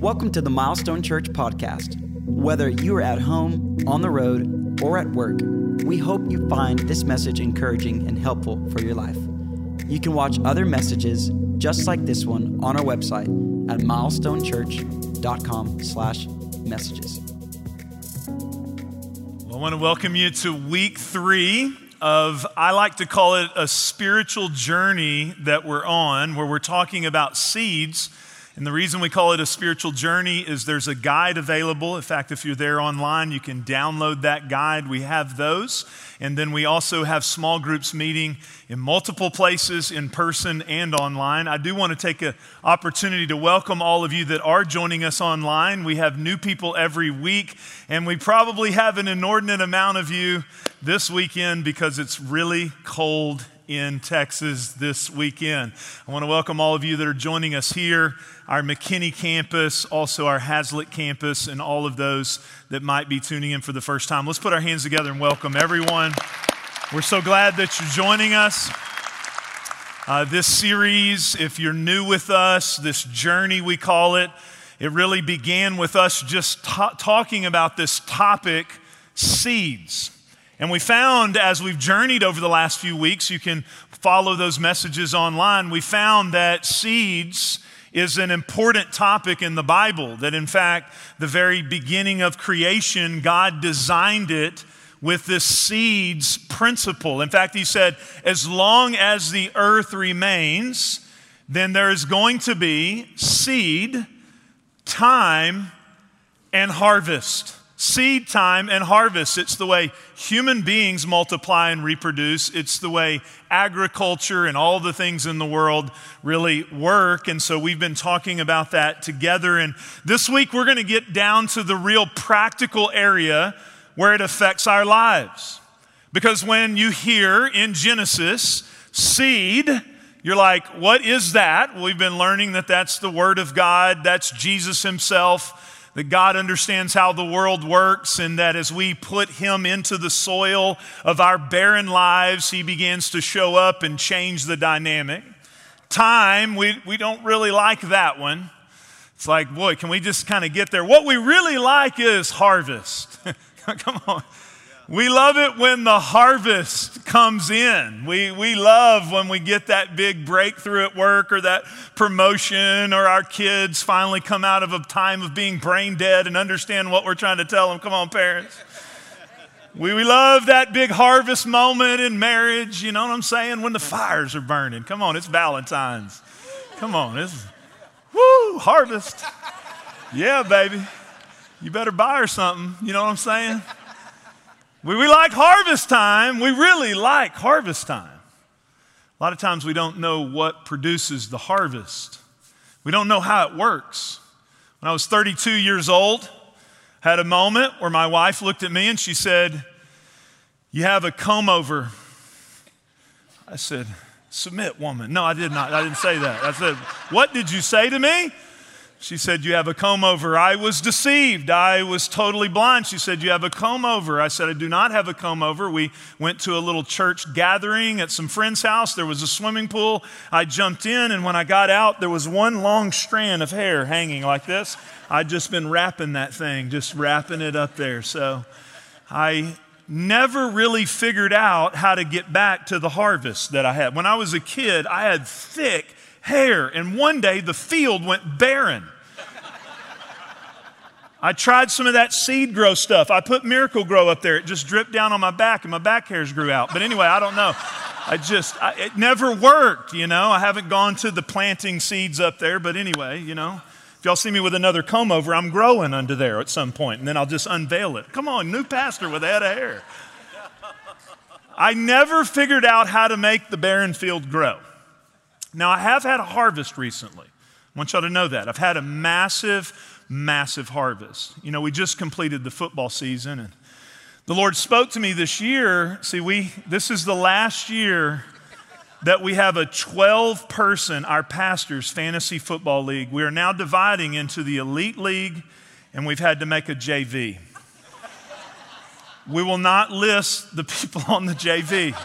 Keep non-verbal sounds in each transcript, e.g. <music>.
Welcome to the Milestone Church podcast. Whether you are at home, on the road, or at work, we hope you find this message encouraging and helpful for your life. You can watch other messages just like this one on our website at milestonechurch.com/messages. Well, I want to welcome you to week three of, I like to call it a spiritual journey that we're on, where we're talking about seeds and the reason we call it a spiritual journey is there's a guide available. In fact, if you're there online, you can download that guide. We have those. And then we also have small groups meeting in multiple places, in person and online. I do want to take an opportunity to welcome all of you that are joining us online. We have new people every week, and we probably have an inordinate amount of you this weekend because it's really cold in Texas this weekend. I want to welcome all of you that are joining us here, our McKinney campus, also our Haslet campus, and all of those that might be tuning in for the first time. Let's put our hands together and welcome everyone. We're so glad that you're joining us. Uh, this series, if you're new with us, this journey we call it, it really began with us just talking about this topic seeds. And we found as we've journeyed over the last few weeks, you can follow those messages online, we found that seeds is an important topic in the Bible. That in fact, the very beginning of creation, God designed it with this seeds principle. In fact, He said, as long as the earth remains, then there is going to be seed, time, and harvest seed time and harvest. It's the way human beings multiply and reproduce. It's the way agriculture and all the things in the world really work. And so we've been talking about that together. And this week we're going to get down to the real practical area where it affects our lives. Because when you hear in Genesis, seed, you're like, what is that? We've been learning that that's the Word of God, that's Jesus Himself that God understands how the world works, and that as we put Him into the soil of our barren lives, He begins to show up and change the dynamic. Time, we, we don't really like that one. It's like, boy, can we just kind of get there? What we really like is harvest. <laughs> Come on. We love it when the harvest comes in. We, we love when we get that big breakthrough at work or that promotion or our kids finally come out of a time of being brain dead and understand what we're trying to tell them. Come on, parents. We, we love that big harvest moment in marriage, you know what I'm saying? When the fires are burning. Come on, it's Valentine's. Come on, it's woo, harvest. Yeah, baby. You better buy her something, you know what I'm saying? We, we like harvest time. We really like harvest time. A lot of times we don't know what produces the harvest. We don't know how it works. When I was 32 years old, had a moment where my wife looked at me and she said, You have a comb over. I said, Submit, woman. No, I did not. I didn't say that. I said, What did you say to me? She said, You have a comb over. I was deceived. I was totally blind. She said, You have a comb over. I said, I do not have a comb over. We went to a little church gathering at some friend's house. There was a swimming pool. I jumped in, and when I got out, there was one long strand of hair hanging like this. I'd just been wrapping that thing, just wrapping it up there. So I never really figured out how to get back to the harvest that I had. When I was a kid, I had thick, hair. And one day the field went barren. I tried some of that seed grow stuff. I put miracle grow up there. It just dripped down on my back and my back hairs grew out. But anyway, I don't know. I just, I, it never worked, you know. I haven't gone to the planting seeds up there. But anyway, you know, if y'all see me with another comb over, I'm growing under there at some point, and then I'll just unveil it. Come on, new pastor with of hair. I never figured out how to make the barren field grow. Now, I have had a harvest recently. I want y'all to know that. I've had a massive, massive harvest. You know, we just completed the football season, and the Lord spoke to me this year. See, we, this is the last year that we have a 12 person, our pastor's fantasy football league. We are now dividing into the elite league, and we've had to make a JV. We will not list the people <laughs> on the JV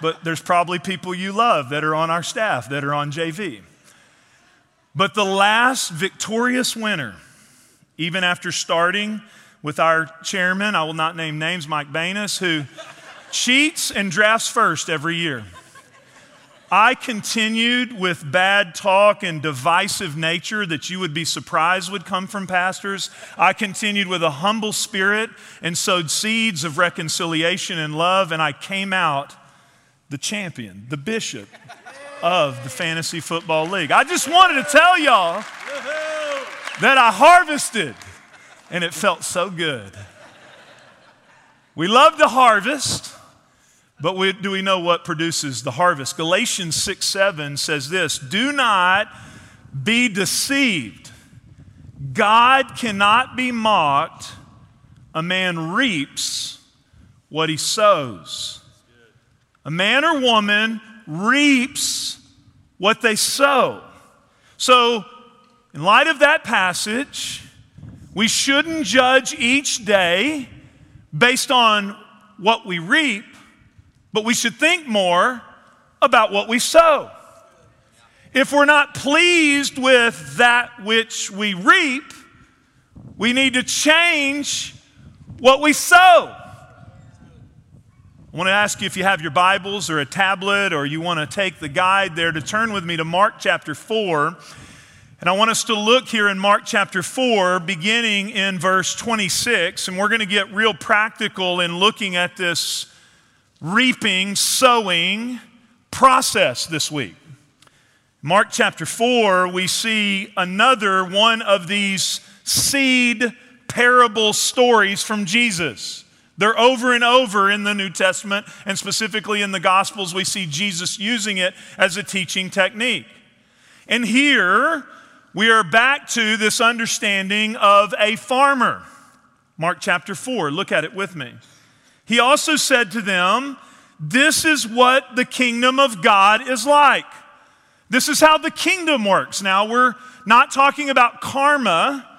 but there's probably people you love that are on our staff that are on JV. But the last victorious winner, even after starting with our chairman, I will not name names, Mike Banis, who cheats and drafts first every year. I continued with bad talk and divisive nature that you would be surprised would come from pastors. I continued with a humble spirit and sowed seeds of reconciliation and love, and I came out the champion, the bishop of the Fantasy Football League. I just wanted to tell y'all that I harvested, and it felt so good. We love to harvest. But we, do we know what produces the harvest? Galatians 6 7 says this Do not be deceived. God cannot be mocked. A man reaps what he sows. A man or woman reaps what they sow. So, in light of that passage, we shouldn't judge each day based on what we reap, but we should think more about what we sow. If we're not pleased with that which we reap, we need to change what we sow. I want to ask you if you have your Bibles or a tablet or you want to take the guide there to turn with me to Mark chapter 4. And I want us to look here in Mark chapter 4, beginning in verse 26. And we're going to get real practical in looking at this reaping, sowing process this week. Mark chapter 4, we see another one of these seed parable stories from Jesus. They're over and over in the New Testament, and specifically in the Gospels, we see Jesus using it as a teaching technique. And here, we are back to this understanding of a farmer. Mark chapter 4, look at it with me. He also said to them, This is what the kingdom of God is like. This is how the kingdom works. Now, we're not talking about karma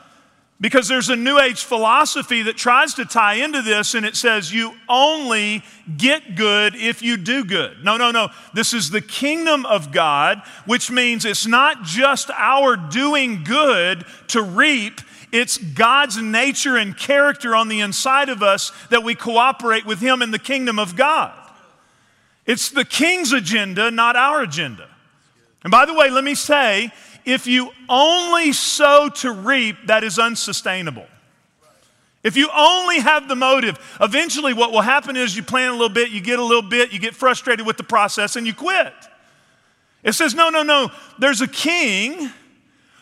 because there's a New Age philosophy that tries to tie into this and it says you only get good if you do good. No, no, no. This is the kingdom of God, which means it's not just our doing good to reap, it's God's nature and character on the inside of us that we cooperate with Him in the kingdom of God. It's the king's agenda, not our agenda. And by the way, let me say, if you only sow to reap, that is unsustainable. If you only have the motive, eventually what will happen is you plant a little bit, you get a little bit, you get frustrated with the process, and you quit. It says, no, no, no. There's a king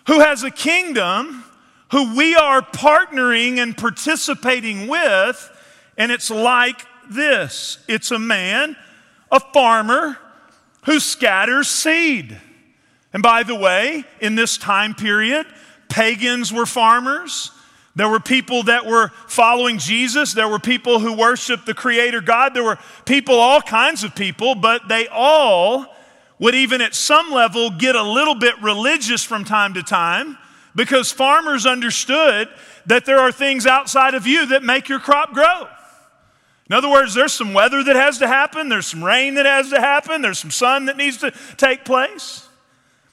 who has a kingdom who we are partnering and participating with, and it's like this it's a man, a farmer, who scatters seed. And by the way, in this time period, pagans were farmers. There were people that were following Jesus. There were people who worshiped the Creator God. There were people, all kinds of people, but they all would even at some level get a little bit religious from time to time because farmers understood that there are things outside of you that make your crop grow. In other words, there's some weather that has to happen, there's some rain that has to happen, there's some sun that needs to take place.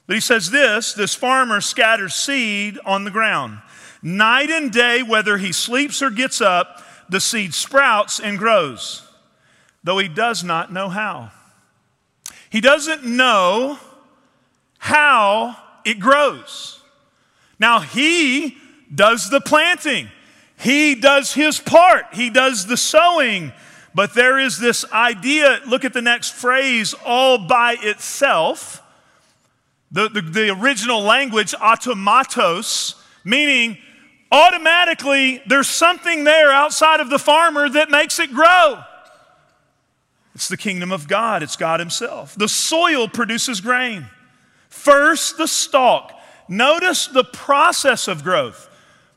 But he says this this farmer scatters seed on the ground. Night and day, whether he sleeps or gets up, the seed sprouts and grows, though he does not know how. He doesn't know how it grows. Now, he does the planting, he does his part, he does the sowing. But there is this idea, look at the next phrase, all by itself the, the, the original language, automatos, meaning automatically there's something there outside of the farmer that makes it grow. It's the kingdom of God, it's God Himself. The soil produces grain. First, the stalk. Notice the process of growth.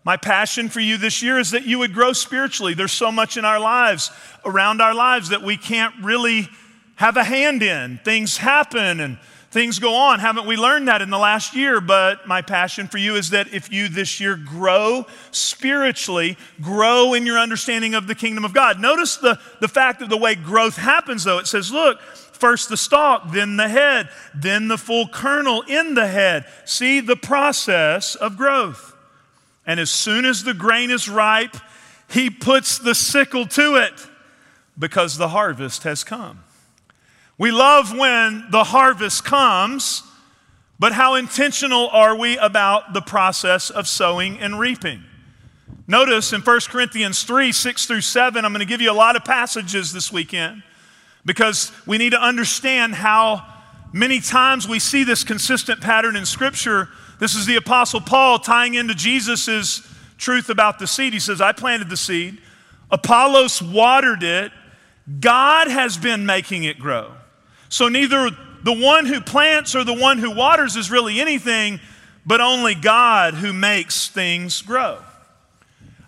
My passion for you this year is that you would grow spiritually. There's so much in our lives, around our lives, that we can't really have a hand in. Things happen and things go on. Haven't we learned that in the last year? But my passion for you is that if you this year grow spiritually, grow in your understanding of the kingdom of God. Notice the, the fact of the way growth happens, though. It says, look, First the stalk, then the head, then the full kernel in the head. See the process of growth. And as soon as the grain is ripe, he puts the sickle to it because the harvest has come. We love when the harvest comes, but how intentional are we about the process of sowing and reaping? Notice in 1 Corinthians 3 6 through 7, I'm going to give you a lot of passages this weekend because we need to understand how many times we see this consistent pattern in Scripture. This is the Apostle Paul tying into Jesus' truth about the seed. He says, I planted the seed, Apollos watered it, God has been making it grow. So neither the one who plants or the one who waters is really anything, but only God who makes things grow.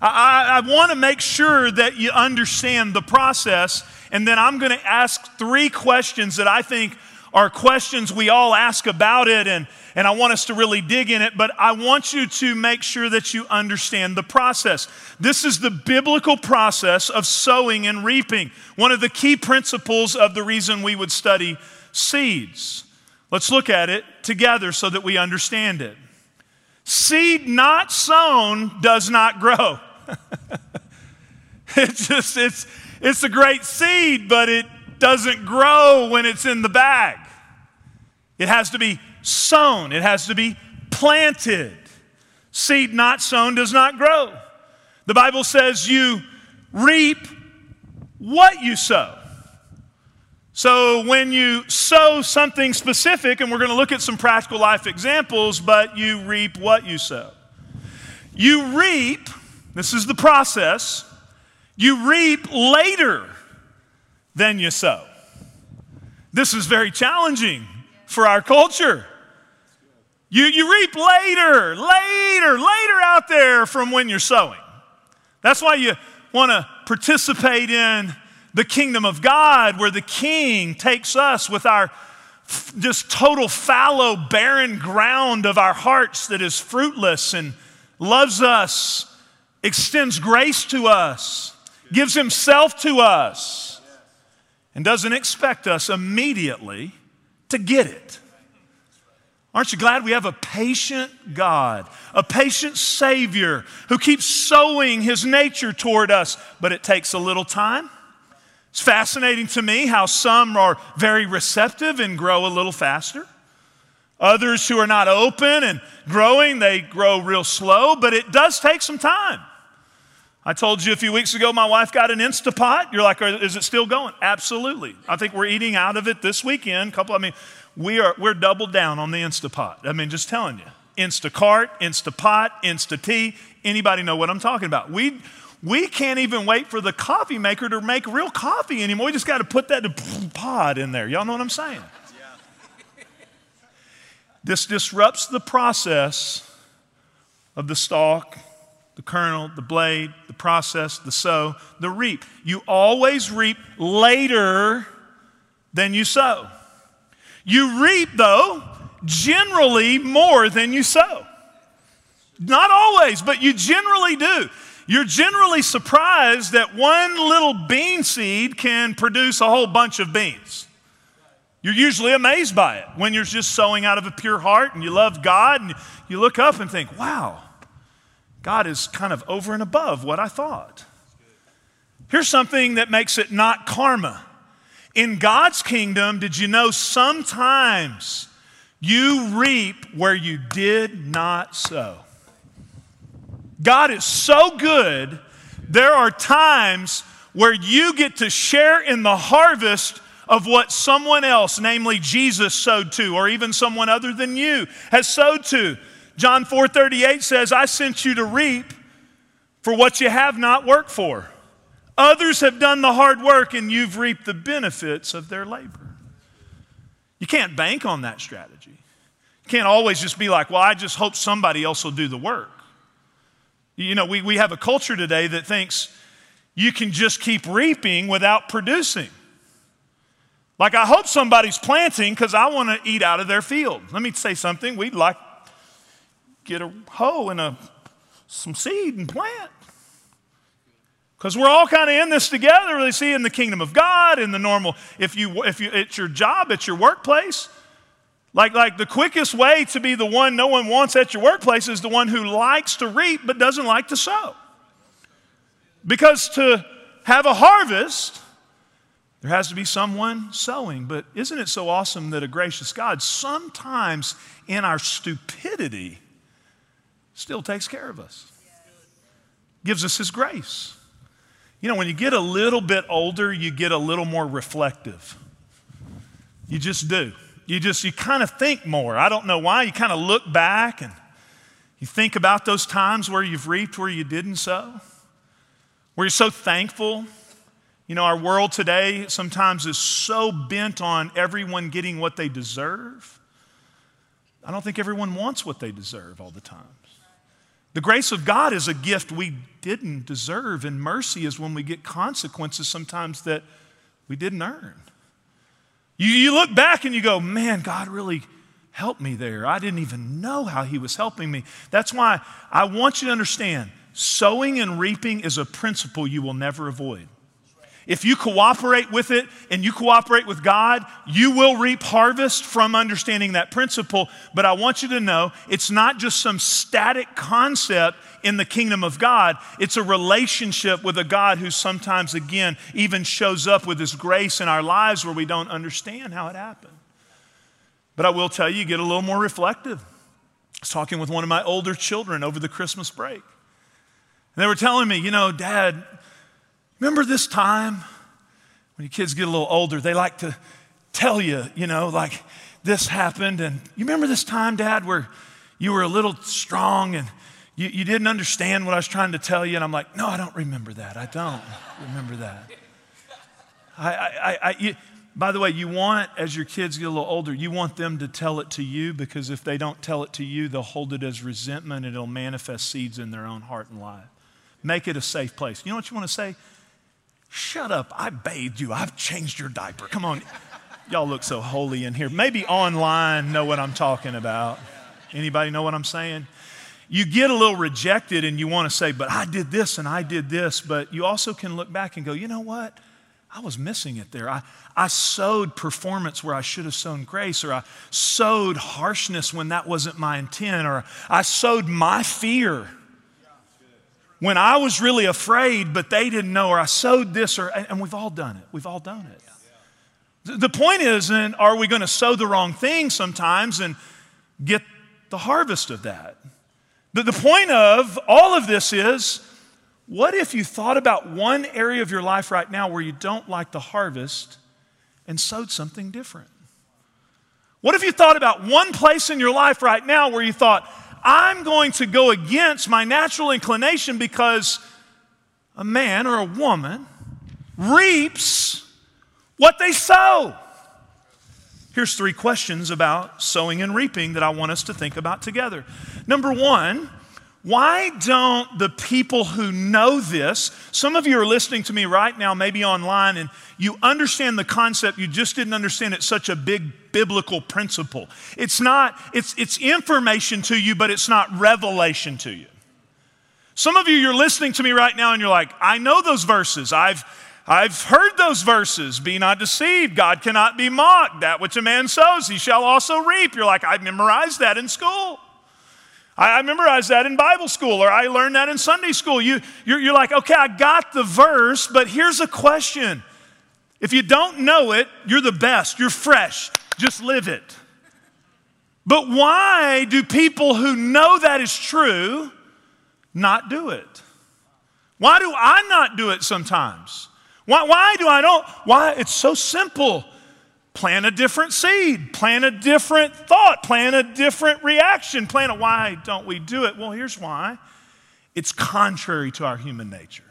I, I want to make sure that you understand the process, and then I'm going to ask three questions that I think are questions we all ask about it, and, and I want us to really dig in it, but I want you to make sure that you understand the process. This is the biblical process of sowing and reaping, one of the key principles of the reason we would study seeds. Let's look at it together so that we understand it. Seed not sown does not grow. <laughs> it's just, it's, it's a great seed, but it doesn't grow when it's in the bag. It has to be sown, it has to be planted. Seed not sown does not grow. The Bible says you reap what you sow. So when you sow something specific, and we're going to look at some practical life examples, but you reap what you sow. You reap this is the process. You reap later than you sow. This is very challenging for our culture. You, you reap later, later, later out there from when you're sowing. That's why you want to participate in the kingdom of God, where the king takes us with our just total fallow, barren ground of our hearts that is fruitless and loves us extends grace to us, gives himself to us, and doesn't expect us immediately to get it. Aren't you glad we have a patient God, a patient Savior who keeps sowing His nature toward us, but it takes a little time? It's fascinating to me how some are very receptive and grow a little faster. Others who are not open and growing, they grow real slow, but it does take some time. I told you a few weeks ago my wife got an Instapot. You're like, is it still going? Absolutely. I think we're eating out of it this weekend. Couple, I mean, we are we're doubled down on the Instapot. I mean, just telling you. Instacart, Instapot, Insta-Tea. Anybody know what I'm talking about? We we can't even wait for the coffee maker to make real coffee anymore. We just got to put that <sniffs> pod in there. Y'all know what I'm saying? Yeah. this disrupts the process of the stalk the kernel, the blade, the process, the sow, the reap. You always reap later than you sow. You reap, though, generally more than you sow. Not always, but you generally do. You're generally surprised that one little bean seed can produce a whole bunch of beans. You're usually amazed by it when you're just sowing out of a pure heart and you love God and you look up and think, wow, God is kind of over and above what I thought. Here's something that makes it not karma. In God's kingdom, did you know sometimes you reap where you did not sow? God is so good, there are times where you get to share in the harvest of what someone else, namely Jesus, sowed to, or even someone other than you has sowed to. John 4:38 says, "I sent you to reap for what you have not worked for. Others have done the hard work and you've reaped the benefits of their labor." You can't bank on that strategy. You can't always just be like, "Well, I just hope somebody else will do the work." You know, we, we have a culture today that thinks you can just keep reaping without producing. Like, I hope somebody's planting because I want to eat out of their field. Let me say something. We'd like get a hoe and a, some seed and plant. Because we're all kind of in this together, really see in the kingdom of God, in the normal, if you if you it's your job, it's your workplace. Like, like the quickest way to be the one no one wants at your workplace is the one who likes to reap but doesn't like to sow. Because to have a harvest, there has to be someone sowing. But isn't it so awesome that a gracious God sometimes in our stupidity still takes care of us? Gives us His grace. You know, when you get a little bit older, you get a little more reflective. You just do. You just, you kind of think more. I don't know why. You kind of look back and you think about those times where you've reaped where you didn't sow, where you're so thankful. You know, our world today sometimes is so bent on everyone getting what they deserve. I don't think everyone wants what they deserve all the time. The grace of God is a gift we didn't deserve, and mercy is when we get consequences sometimes that we didn't earn. You, you look back and you go, man, God really helped me there. I didn't even know how He was helping me. That's why I want you to understand sowing and reaping is a principle you will never avoid. If you cooperate with it and you cooperate with God, you will reap harvest from understanding that principle. But I want you to know it's not just some static concept in the kingdom of God, it's a relationship with a God who sometimes, again, even shows up with His grace in our lives where we don't understand how it happened. But I will tell you, get a little more reflective. I was talking with one of my older children over the Christmas break. And they were telling me, you know, Dad, Remember this time when your kids get a little older, they like to tell you, you know, like this happened. And you remember this time, Dad, where you were a little strong and you, you didn't understand what I was trying to tell you? And I'm like, no, I don't remember that. I don't remember that. I, I, I, you, by the way, you want, as your kids get a little older, you want them to tell it to you because if they don't tell it to you, they'll hold it as resentment and it'll manifest seeds in their own heart and life. Make it a safe place. You know what you want to say? Shut up. I bathed you. I've changed your diaper. Come on. Y'all look so holy in here. Maybe online know what I'm talking about. Anybody know what I'm saying? You get a little rejected and you want to say, but I did this and I did this. But you also can look back and go, you know what? I was missing it there. I, I sowed performance where I should have sown grace, or I sowed harshness when that wasn't my intent, or I sowed my fear when I was really afraid, but they didn't know, or I sowed this, or, and we've all done it. We've all done it. The point isn't, are we going to sow the wrong thing sometimes and get the harvest of that? But the point of all of this is, what if you thought about one area of your life right now where you don't like the harvest and sowed something different? What if you thought about one place in your life right now where you thought, I'm going to go against my natural inclination because a man or a woman reaps what they sow. Here's three questions about sowing and reaping that I want us to think about together. Number one, why don't the people who know this, some of you are listening to me right now, maybe online, and you understand the concept, you just didn't understand it's such a big biblical principle. It's not, it's, it's information to you, but it's not revelation to you. Some of you, you're listening to me right now and you're like, I know those verses. I've, I've heard those verses. Be not deceived. God cannot be mocked. That which a man sows, he shall also reap. You're like, I memorized that in school. I, I memorized that in Bible school, or I learned that in Sunday school. You, you're, you're like, okay, I got the verse, but here's a question. If you don't know it, you're the best. You're fresh. Just live it. But why do people who know that is true not do it? Why do I not do it sometimes? Why, why do I don't? Why? It's so simple. Plant a different seed, plant a different thought, plant a different reaction, plant a why don't we do it? Well, here's why it's contrary to our human nature.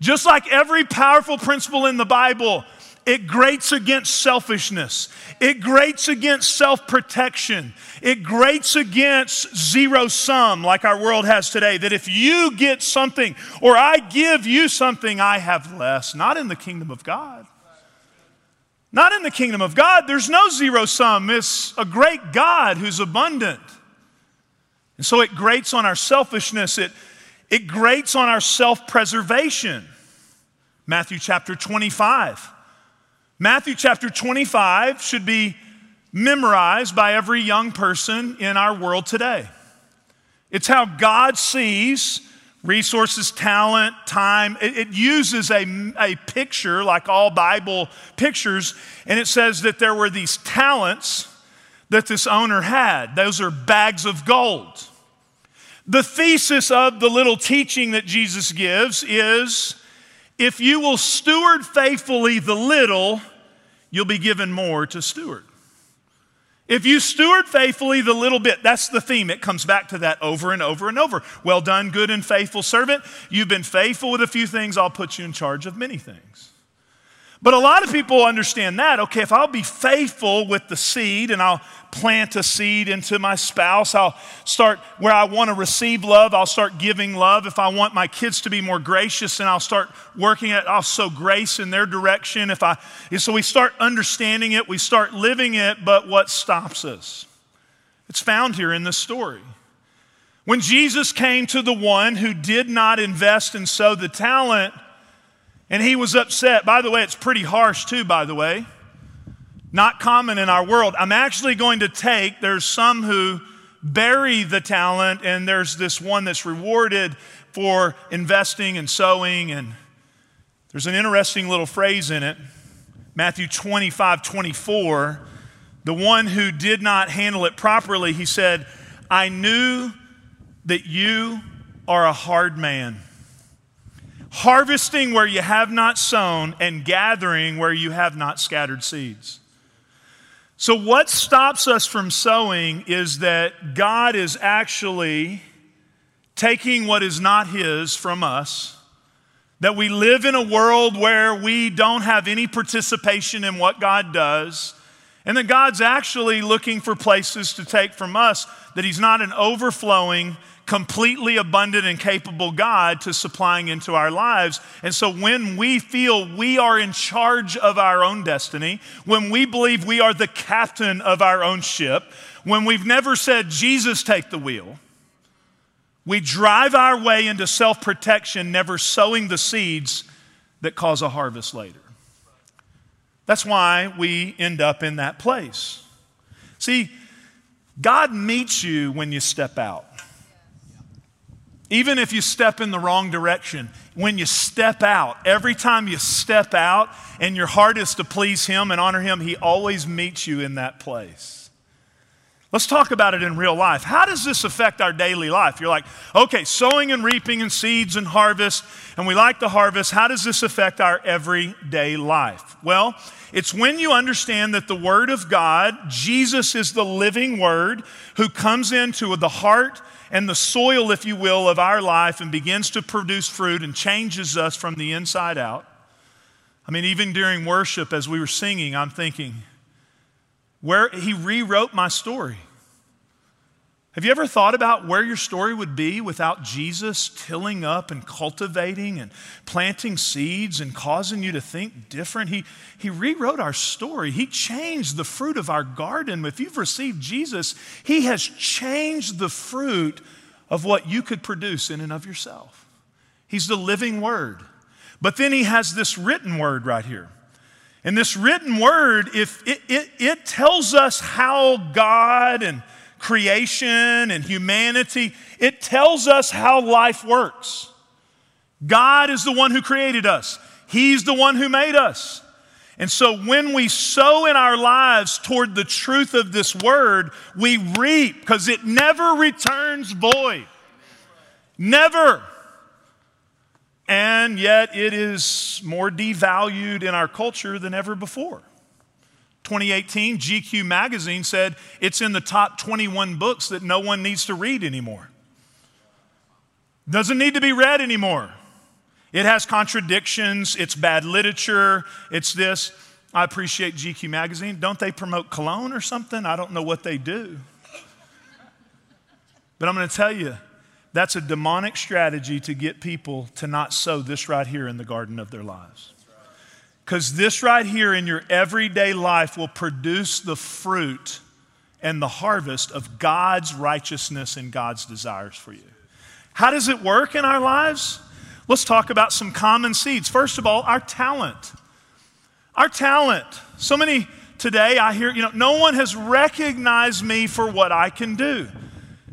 Just like every powerful principle in the Bible, it grates against selfishness. It grates against self protection. It grates against zero sum, like our world has today. That if you get something or I give you something, I have less. Not in the kingdom of God. Not in the kingdom of God. There's no zero sum. It's a great God who's abundant. And so it grates on our selfishness. It, It grates on our self preservation. Matthew chapter 25. Matthew chapter 25 should be memorized by every young person in our world today. It's how God sees resources, talent, time. It, it, uses a, a picture, like all Bible pictures, and it says that there were these talents that this owner had. Those are bags of gold. The thesis of the little teaching that Jesus gives is if you will steward faithfully the little, you'll be given more to steward. If you steward faithfully the little bit, that's the theme. It comes back to that over and over and over. Well done, good and faithful servant. You've been faithful with a few things, I'll put you in charge of many things. But a lot of people understand that. Okay, if I'll be faithful with the seed and I'll plant a seed into my spouse, I'll start where I want to receive love, I'll start giving love. If I want my kids to be more gracious, and I'll start working at, I'll sow grace in their direction. If I, so we start understanding it, we start living it, but what stops us? It's found here in this story. When Jesus came to the one who did not invest and sow the talent, and he was upset. By the way, it's pretty harsh, too, by the way. Not common in our world. I'm actually going to take, there's some who bury the talent, and there's this one that's rewarded for investing and sowing. And there's an interesting little phrase in it Matthew 25 24. The one who did not handle it properly, he said, I knew that you are a hard man harvesting where you have not sown, and gathering where you have not scattered seeds. So, what stops us from sowing is that God is actually taking what is not His from us, that we live in a world where we don't have any participation in what God does, and that God's actually looking for places to take from us, that He's not an overflowing, completely abundant and capable God to supplying into our lives. And so when we feel we are in charge of our own destiny, when we believe we are the captain of our own ship, when we've never said, Jesus, take the wheel, we drive our way into self protection, never sowing the seeds that cause a harvest later. That's why we end up in that place. See, God meets you when you step out. Even if you step in the wrong direction, when you step out, every time you step out and your heart is to please Him and honor Him, He always meets you in that place. Let's talk about it in real life. How does this affect our daily life? You're like, okay, sowing and reaping and seeds and harvest, and we like the harvest. How does this affect our everyday life? Well, it's when you understand that the Word of God, Jesus is the living Word who comes into the heart and the soil, if you will, of our life and begins to produce fruit and changes us from the inside out. I mean, even during worship, as we were singing, I'm thinking, where he rewrote my story. Have you ever thought about where your story would be without Jesus tilling up and cultivating and planting seeds and causing you to think different? He, he rewrote our story. He changed the fruit of our garden. If you've received Jesus, He has changed the fruit of what you could produce in and of yourself. He's the living Word. But then He has this written Word right here. And this written Word, if it, it, it tells us how God and creation and humanity, it tells us how life works. God is the one who created us, He's the one who made us. And so when we sow in our lives toward the truth of this word, we reap because it never returns void. Never. And yet it is more devalued in our culture than ever before. 2018, GQ magazine said it's in the top 21 books that no one needs to read anymore. Doesn't need to be read anymore. It has contradictions, it's bad literature, it's this. I appreciate GQ magazine. Don't they promote cologne or something? I don't know what they do. But I'm going to tell you, that's a demonic strategy to get people to not sow this right here in the garden of their lives. Because this right here in your everyday life will produce the fruit and the harvest of God's righteousness and God's desires for you. How does it work in our lives? Let's talk about some common seeds. First of all, our talent. Our talent. So many today I hear, you know, no one has recognized me for what I can do.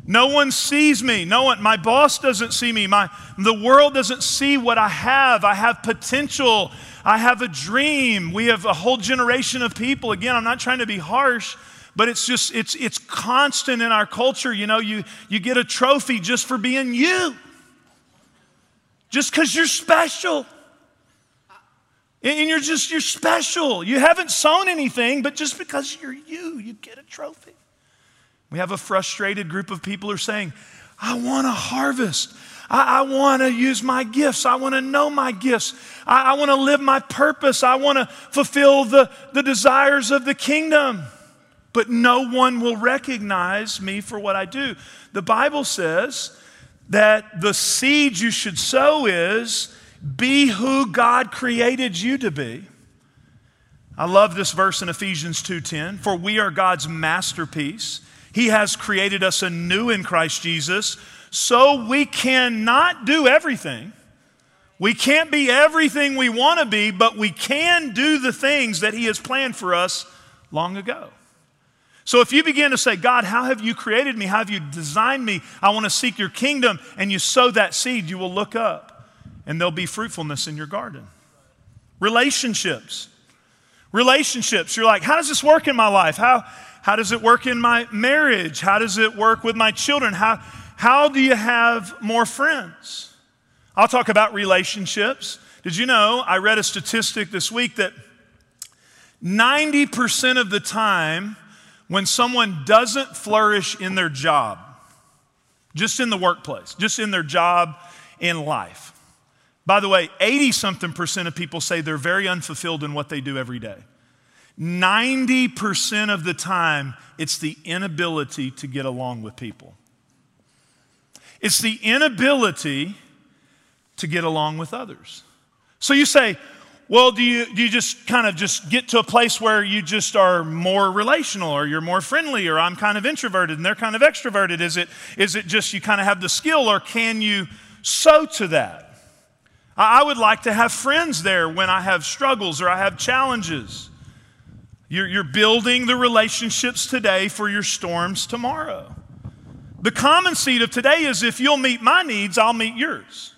No one sees me. No one, my boss doesn't see me. My, the world doesn't see what I have. I have potential. I have a dream. We have a whole generation of people. Again, I'm not trying to be harsh, but it's just, it's, it's constant in our culture. You know, you, you get a trophy just for being you, just because you're special. And you're just, you're special. You haven't sown anything, but just because you're you, you get a trophy. We have a frustrated group of people who are saying, I want to harvest. I, I want to use my gifts. I want to know my gifts. I, I want to live my purpose. I want to fulfill the, the desires of the kingdom. But no one will recognize me for what I do. The Bible says that the seed you should sow is be who God created you to be. I love this verse in Ephesians 2:10, for we are God's masterpiece he has created us anew in Christ Jesus, so we cannot do everything. We can't be everything we want to be, but we can do the things that He has planned for us long ago. So if you begin to say, God, how have you created me? How have you designed me? I want to seek your kingdom, and you sow that seed, you will look up and there'll be fruitfulness in your garden. Relationships. Relationships. You're like, how does this work in my life? How, how does it work in my marriage? How does it work with my children? How, how do you have more friends? I'll talk about relationships. Did you know? I read a statistic this week that 90% of the time, when someone doesn't flourish in their job, just in the workplace, just in their job in life. By the way, 80 something percent of people say they're very unfulfilled in what they do every day. 90% of the time, it's the inability to get along with people. It's the inability to get along with others. So you say, well, do you, do you just kind of just get to a place where you just are more relational or you're more friendly or I'm kind of introverted and they're kind of extroverted? Is it, is it just you kind of have the skill or can you sow to that? I would like to have friends there when I have struggles or I have challenges. You're, you're building the relationships today for your storms tomorrow. The common seed of today is if you'll meet my needs, I'll meet yours.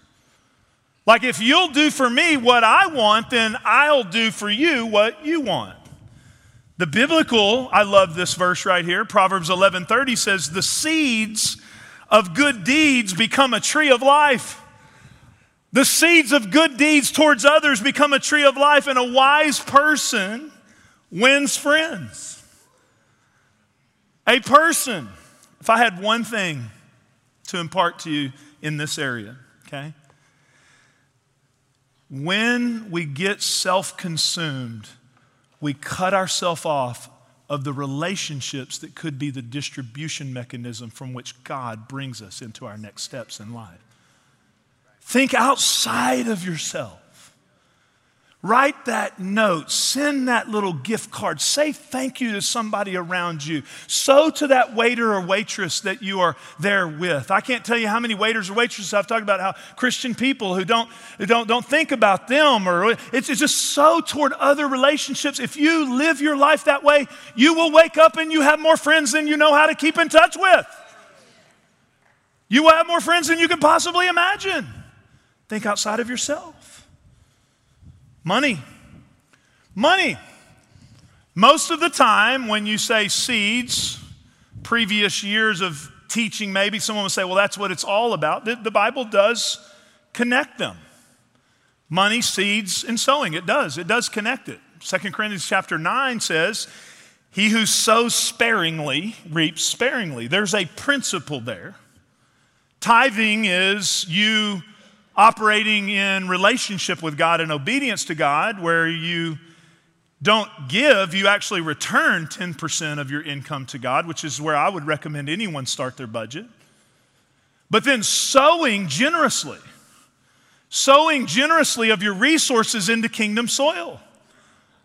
Like if you'll do for me what I want, then I'll do for you what you want. The biblical, I love this verse right here. Proverbs 11:30 says, "The seeds of good deeds become a tree of life." The seeds of good deeds towards others become a tree of life, and a wise person wins friends. A person, if I had one thing to impart to you in this area, okay? When we get self consumed, we cut ourselves off of the relationships that could be the distribution mechanism from which God brings us into our next steps in life. Think outside of yourself. Write that note, send that little gift card, say thank you to somebody around you. So to that waiter or waitress that you are there with. I can't tell you how many waiters or waitresses I've talked about how Christian people who don't, who don't, don't think about them or it's, it's just so toward other relationships. If you live your life that way, you will wake up and you have more friends than you know how to keep in touch with. You will have more friends than you can possibly imagine. Think outside of yourself. Money. Money. Most of the time, when you say seeds, previous years of teaching, maybe someone will say, well, that's what it's all about. The, the Bible does connect them. Money, seeds, and sowing. It does. It does connect it. 2 Corinthians chapter 9 says, He who sows sparingly reaps sparingly. There's a principle there. Tithing is you operating in relationship with God and obedience to God, where you don't give, you actually return 10% of your income to God, which is where I would recommend anyone start their budget. But then sowing generously, sowing generously of your resources into kingdom soil.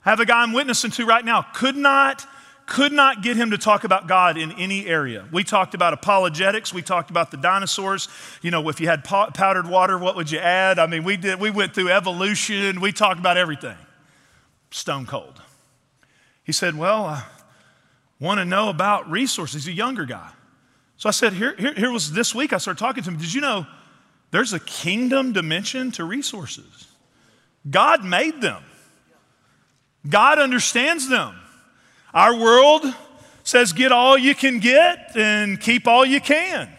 I have a guy I'm witnessing to right now, could not could not get him to talk about God in any area. We talked about apologetics. We talked about the dinosaurs. You know, if you had powdered water, what would you add? I mean, we did. We went through evolution. We talked about everything. Stone cold. He said, "Well, I want to know about resources." He's a younger guy. So I said, here, here, here was this week I started talking to him. Did you know there's a kingdom dimension to resources? God made them, God understands them. Our world says, get all you can get and keep all you can.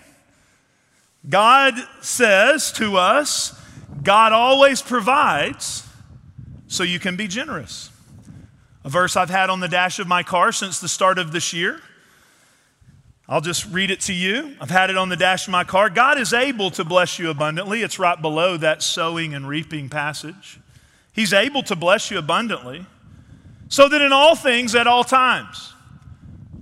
God says to us, God always provides so you can be generous. A verse I've had on the dash of my car since the start of this year. I'll just read it to you. I've had it on the dash of my car. God is able to bless you abundantly. It's right below that sowing and reaping passage. He's able to bless you abundantly, so that in all things, at all times,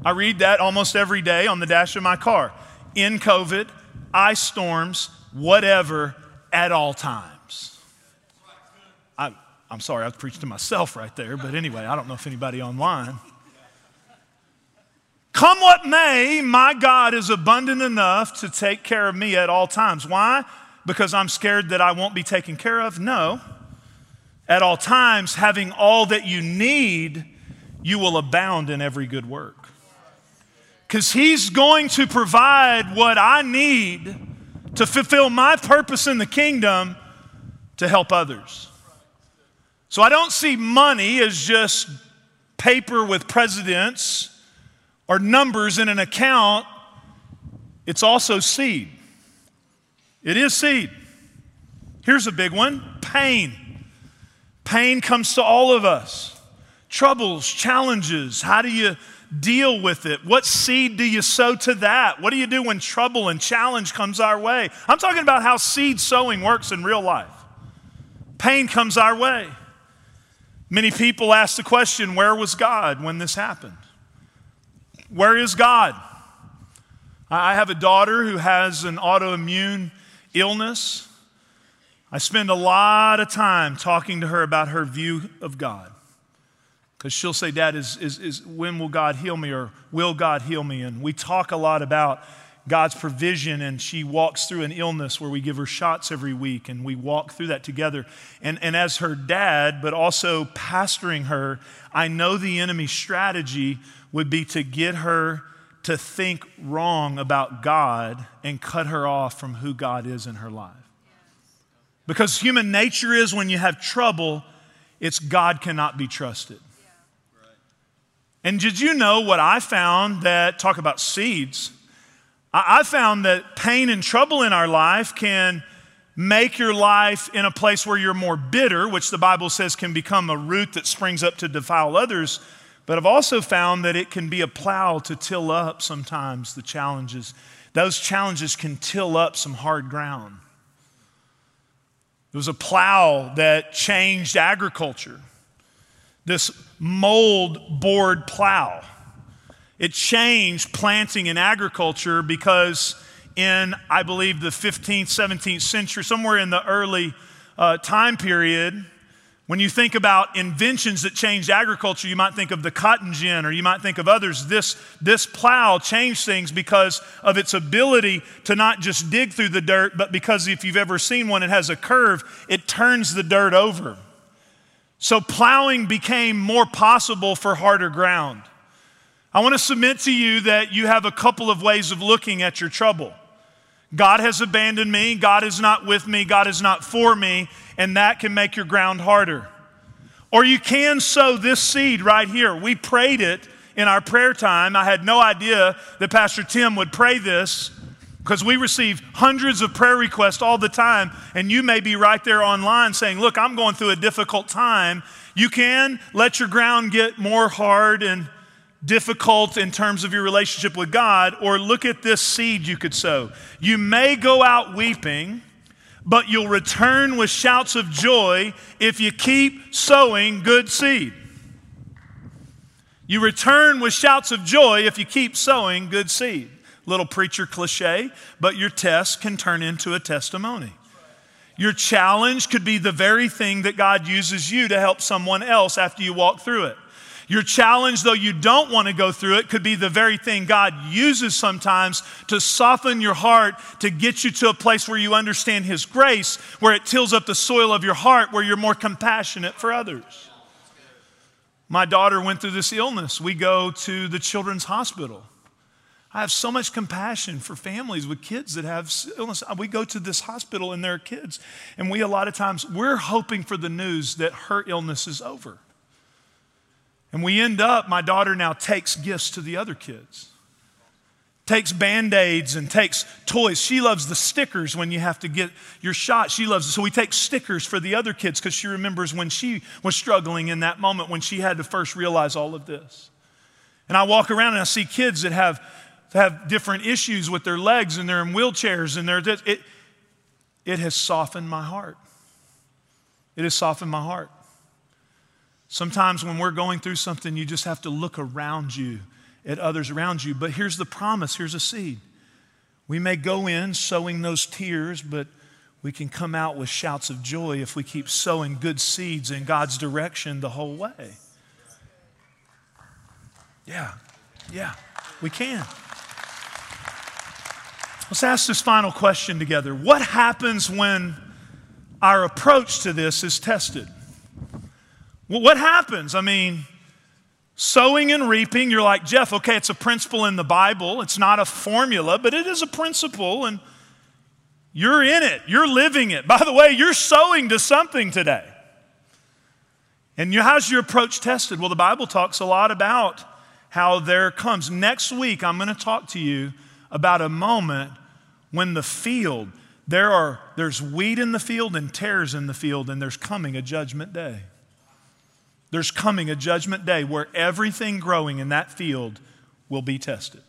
I read that almost every day on the dash of my car. In COVID, ice storms, whatever, at all times. I, am sorry, I preached to myself right there, but anyway, I don't know if anybody online. Come what may, my God is abundant enough to take care of me at all times. Why? Because I'm scared that I won't be taken care of? No. At all times, having all that you need, you will abound in every good work. Because He's going to provide what I need to fulfill my purpose in the kingdom to help others. So I don't see money as just paper with presidents or numbers in an account, it's also seed. It is seed. Here's a big one pain. Pain comes to all of us. Troubles, challenges. How do you deal with it? What seed do you sow to that? What do you do when trouble and challenge comes our way? I'm talking about how seed sowing works in real life. Pain comes our way. Many people ask the question, where was God when this happened? Where is God? I have a daughter who has an autoimmune illness. I spend a lot of time talking to her about her view of God. Because she'll say, Dad, is, is, is, when will God heal me or will God heal me? And we talk a lot about God's provision, and she walks through an illness where we give her shots every week, and we walk through that together. And, and as her dad, but also pastoring her, I know the enemy's strategy would be to get her to think wrong about God and cut her off from who God is in her life. Because human nature is when you have trouble, it's God cannot be trusted. And did you know what I found that, talk about seeds, I found that pain and trouble in our life can make your life in a place where you're more bitter, which the Bible says can become a root that springs up to defile others. But I've also found that it can be a plow to till up sometimes the challenges. Those challenges can till up some hard ground. There was a plow that changed agriculture, this mold board plow. It changed planting and agriculture because in, I believe, the 15th, 17th century, somewhere in the early uh, time period, when you think about inventions that changed agriculture, you might think of the cotton gin or you might think of others. This, this plow changed things because of its ability to not just dig through the dirt, but because if you've ever seen one, it has a curve, it turns the dirt over. So plowing became more possible for harder ground. I want to submit to you that you have a couple of ways of looking at your trouble. God has abandoned me, God is not with me, God is not for me, and that can make your ground harder. Or you can sow this seed right here. We prayed it in our prayer time. I had no idea that Pastor Tim would pray this because we receive hundreds of prayer requests all the time, and you may be right there online saying, Look, I'm going through a difficult time. You can let your ground get more hard and difficult in terms of your relationship with God, or look at this seed you could sow. You may go out weeping, but you'll return with shouts of joy if you keep sowing good seed. You return with shouts of joy if you keep sowing good seed. Little preacher cliche, but your test can turn into a testimony. Your challenge could be the very thing that God uses you to help someone else after you walk through it. Your challenge, though you don't want to go through it, could be the very thing God uses sometimes to soften your heart, to get you to a place where you understand His grace, where it tills up the soil of your heart, where you're more compassionate for others. My daughter went through this illness. We go to the children's hospital. I have so much compassion for families with kids that have illness. We go to this hospital and there are kids, and we a lot of times we're hoping for the news that her illness is over. And we end up, my daughter now takes gifts to the other kids. Takes band aids and takes toys. She loves the stickers when you have to get your shot. She loves it. So we take stickers for the other kids because she remembers when she was struggling in that moment when she had to first realize all of this. And I walk around and I see kids that have have different issues with their legs and they're in wheelchairs and they're it, it has softened my heart. It has softened my heart. Sometimes when we're going through something, you just have to look around you at others around you. But here's the promise here's a seed. We may go in sowing those tears, but we can come out with shouts of joy if we keep sowing good seeds in God's direction the whole way. Yeah, yeah, we can. Let's ask this final question together. What happens when our approach to this is tested? Well, what happens? I mean, sowing and reaping, you're like, Jeff, okay, it's a principle in the Bible. It's not a formula, but it is a principle, and you're in it. You're living it. By the way, you're sowing to something today. And how's your approach tested? Well, the Bible talks a lot about how there comes. Next week, I'm going to talk to you about a moment when the field, there are, there's wheat in the field and tares in the field, and there's coming a judgment day. There's coming a judgment day where everything growing in that field will be tested.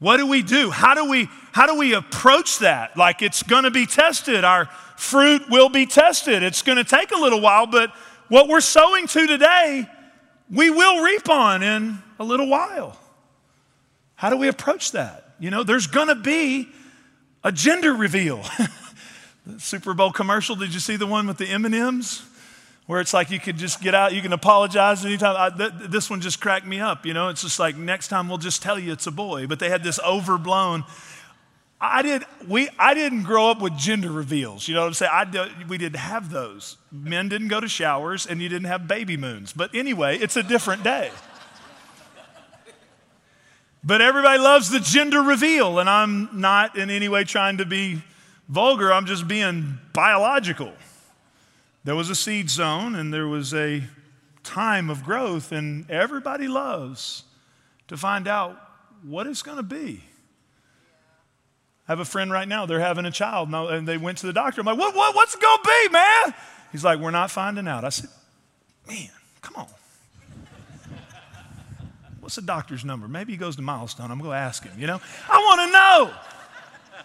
What do we do? How do we, how do we approach that? Like it's going to be tested. Our fruit will be tested. It's going to take a little while, but what we're sowing to today, we will reap on in a little while. How do we approach that? You know, there's going to be a gender reveal. <laughs> Super Bowl commercial, did you see the one with the M&Ms? Where it's like you could just get out, you can apologize anytime. I, th- this one just cracked me up. You know, it's just like next time we'll just tell you it's a boy. But they had this overblown. I did. We. I didn't grow up with gender reveals. You know what I'm saying? I did, we didn't have those. Men didn't go to showers, and you didn't have baby moons. But anyway, it's a different day. But everybody loves the gender reveal, and I'm not in any way trying to be vulgar, I'm just being biological. There was a seed zone and there was a time of growth, and everybody loves to find out what it's going to be. I have a friend right now, they're having a child, and they went to the doctor. I'm like, what, what, what's it going to be, man? He's like, we're not finding out. I said, man, come on. <laughs> What's the doctor's number? Maybe he goes to Milestone. I'm going to ask him, you know? I want to know.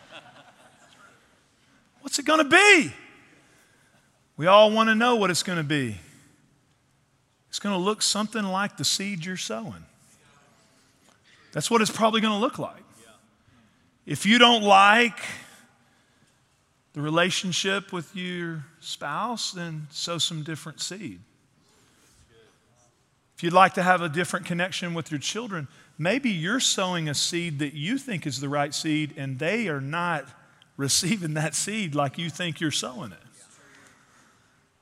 <laughs> What's it going to be? We all want to know what it's going to be. It's going to look something like the seed you're sowing. That's what it's probably going to look like. If you don't like the relationship with your spouse, then sow some different seed. If you'd like to have a different connection with your children, maybe you're sowing a seed that you think is the right seed and they are not <laughs> receiving that seed like you think you're sowing it.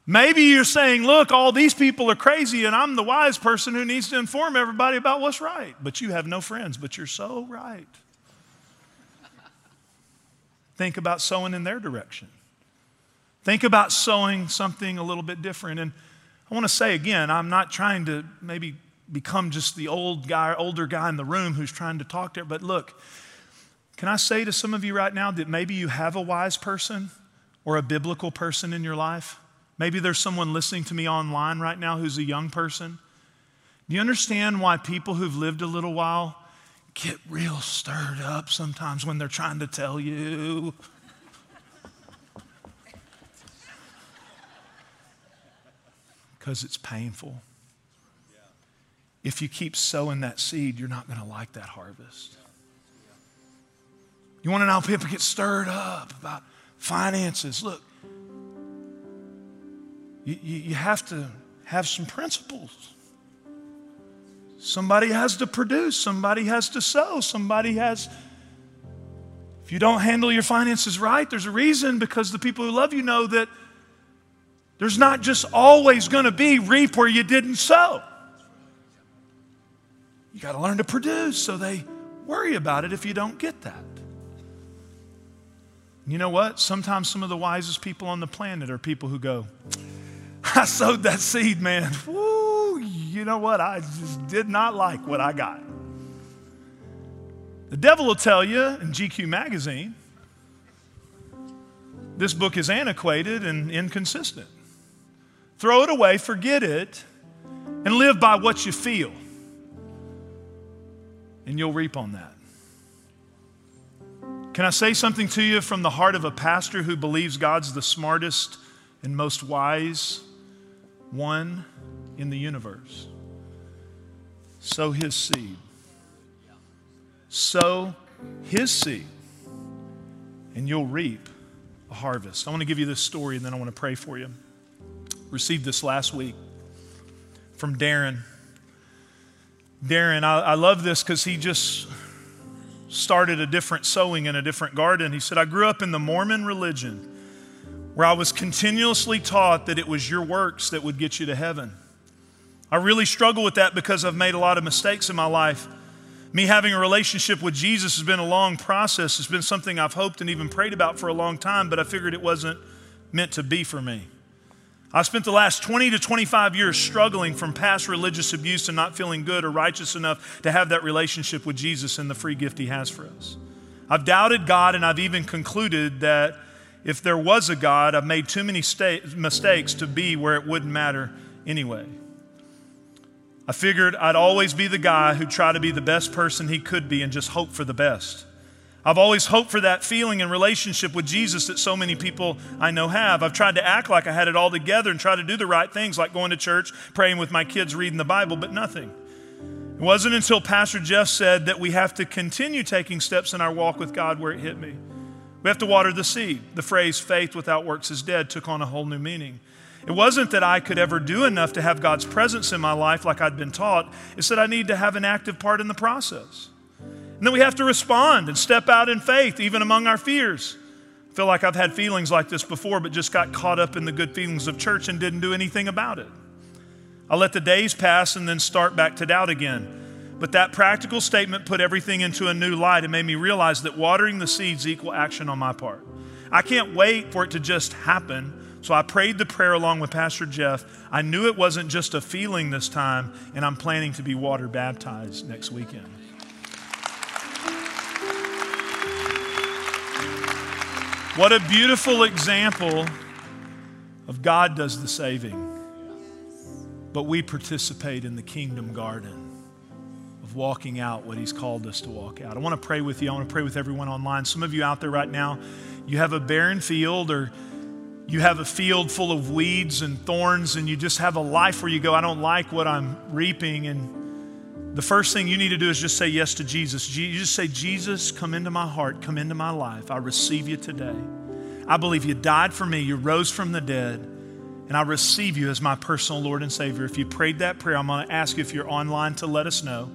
Maybe you're saying, look, all these people are crazy and I'm the wise person who needs to inform everybody about what's right. But you have no friends, but you're so right. Think about sowing in their direction. Think about sowing something a little bit different. And I want to say again, I'm not trying to maybe become just the old guy, older guy in the room who's trying to talk to but look, can I say to some of you right now that maybe you have a wise person or a biblical person in your life? Maybe there's someone listening to me online right now who's a young person. Do you understand why people who've lived a little while get real stirred up sometimes when they're trying to tell you? <laughs> because it's painful. If you keep sowing that seed, you're not going to like that harvest. You want to know how people get stirred up about finances? Look, you, you, have to have some principles. Somebody has to produce, somebody has to sow, somebody has. If you don't handle your finances right, there's a reason because the people who love you know that there's not just always going to be reap where you didn't sow. You got to learn to produce so they worry about it if you don't get that. You know what? Sometimes some of the wisest people on the planet are people who go, <laughs> I sowed that seed, man. Woo, you know what? I just did not like what I got. The devil will tell you in GQ magazine this book is antiquated and inconsistent. Throw it away, forget it, and live by what you feel. And you'll reap on that. Can I say something to you from the heart of a pastor who believes God's the smartest and most wise one in the universe? Sow his seed. Sow his seed, and you'll reap a harvest. I want to give you this story and then I want to pray for you. Received this last week from Darren. Darren, I, I love this because he just started a different sowing in a different garden. He said, I grew up in the Mormon religion where I was continuously taught that it was your works that would get you to heaven. I really struggle with that because I've made a lot of mistakes in my life. Me having a relationship with Jesus has been a long process. It's been something I've hoped and even prayed about for a long time, but I figured it wasn't meant to be for me. I spent the last 20 to 25 years struggling from past religious abuse and not feeling good or righteous enough to have that relationship with Jesus and the free gift He has for us. I've doubted God and I've even concluded that if there was a God, I've made too many sta- mistakes to be where it wouldn't matter anyway. I figured I'd always be the guy who tried to be the best person he could be and just hope for the best. I've always hoped for that feeling and relationship with Jesus that so many people I know have. I've tried to act like I had it all together and try to do the right things, like going to church, praying with my kids, reading the Bible, but nothing. It wasn't until Pastor Jeff said that we have to continue taking steps in our walk with God where it hit me. We have to water the seed. The phrase faith without works is dead took on a whole new meaning. It wasn't that I could ever do enough to have God's presence in my life like I'd been taught, it's that I need to have an active part in the process. And then we have to respond and step out in faith, even among our fears. I feel like I've had feelings like this before, but just got caught up in the good feelings of church and didn't do anything about it. I let the days pass and then start back to doubt again. But that practical statement put everything into a new light and made me realize that watering the seeds equal action on my part. I can't wait for it to just happen. So I prayed the prayer along with Pastor Jeff. I knew it wasn't just a feeling this time, and I'm planning to be water baptized next weekend. What a beautiful example of God does the saving, but we participate in the kingdom garden walking out what He's called us to walk out. I want to pray with you. I want to pray with everyone online. Some of you out there right now, you have a barren field or you have a field full of weeds and thorns, and you just have a life where you go, I don't like what I'm reaping. And the first thing you need to do is just say yes to Jesus. You just say, Jesus, come into my heart, come into my life. I receive you today. I believe you died for me, you rose from the dead, and I receive you as my personal Lord and Savior. If you prayed that prayer, I'm going to ask you if you're online to let us know.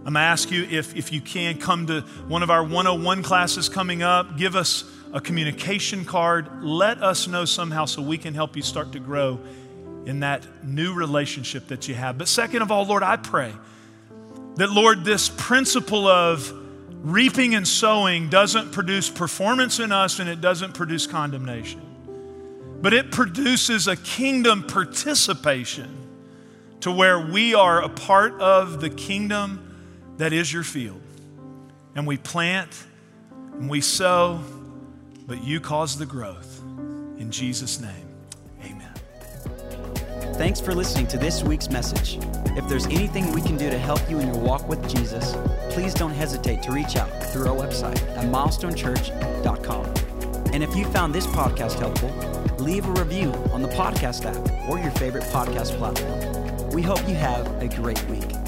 I'm going to ask you if, if you can come to one of our 101 classes coming up, give us a communication card. Let us know somehow so we can help you start to grow in that new relationship that you have. But second of all, Lord, I pray that, Lord, this principle of reaping and sowing doesn't produce performance in us and it doesn't produce condemnation, but it produces a kingdom participation to where we are a part of the kingdom that is your field. And we plant and we sow, but you cause the growth. In Jesus' name. Amen. Thanks for listening to this week's message. If there's anything we can do to help you in your walk with Jesus, please don't hesitate to reach out through our website at milestonechurch.com. And if you found this podcast helpful, leave a review on the podcast app or your favorite podcast platform. We hope you have a great week.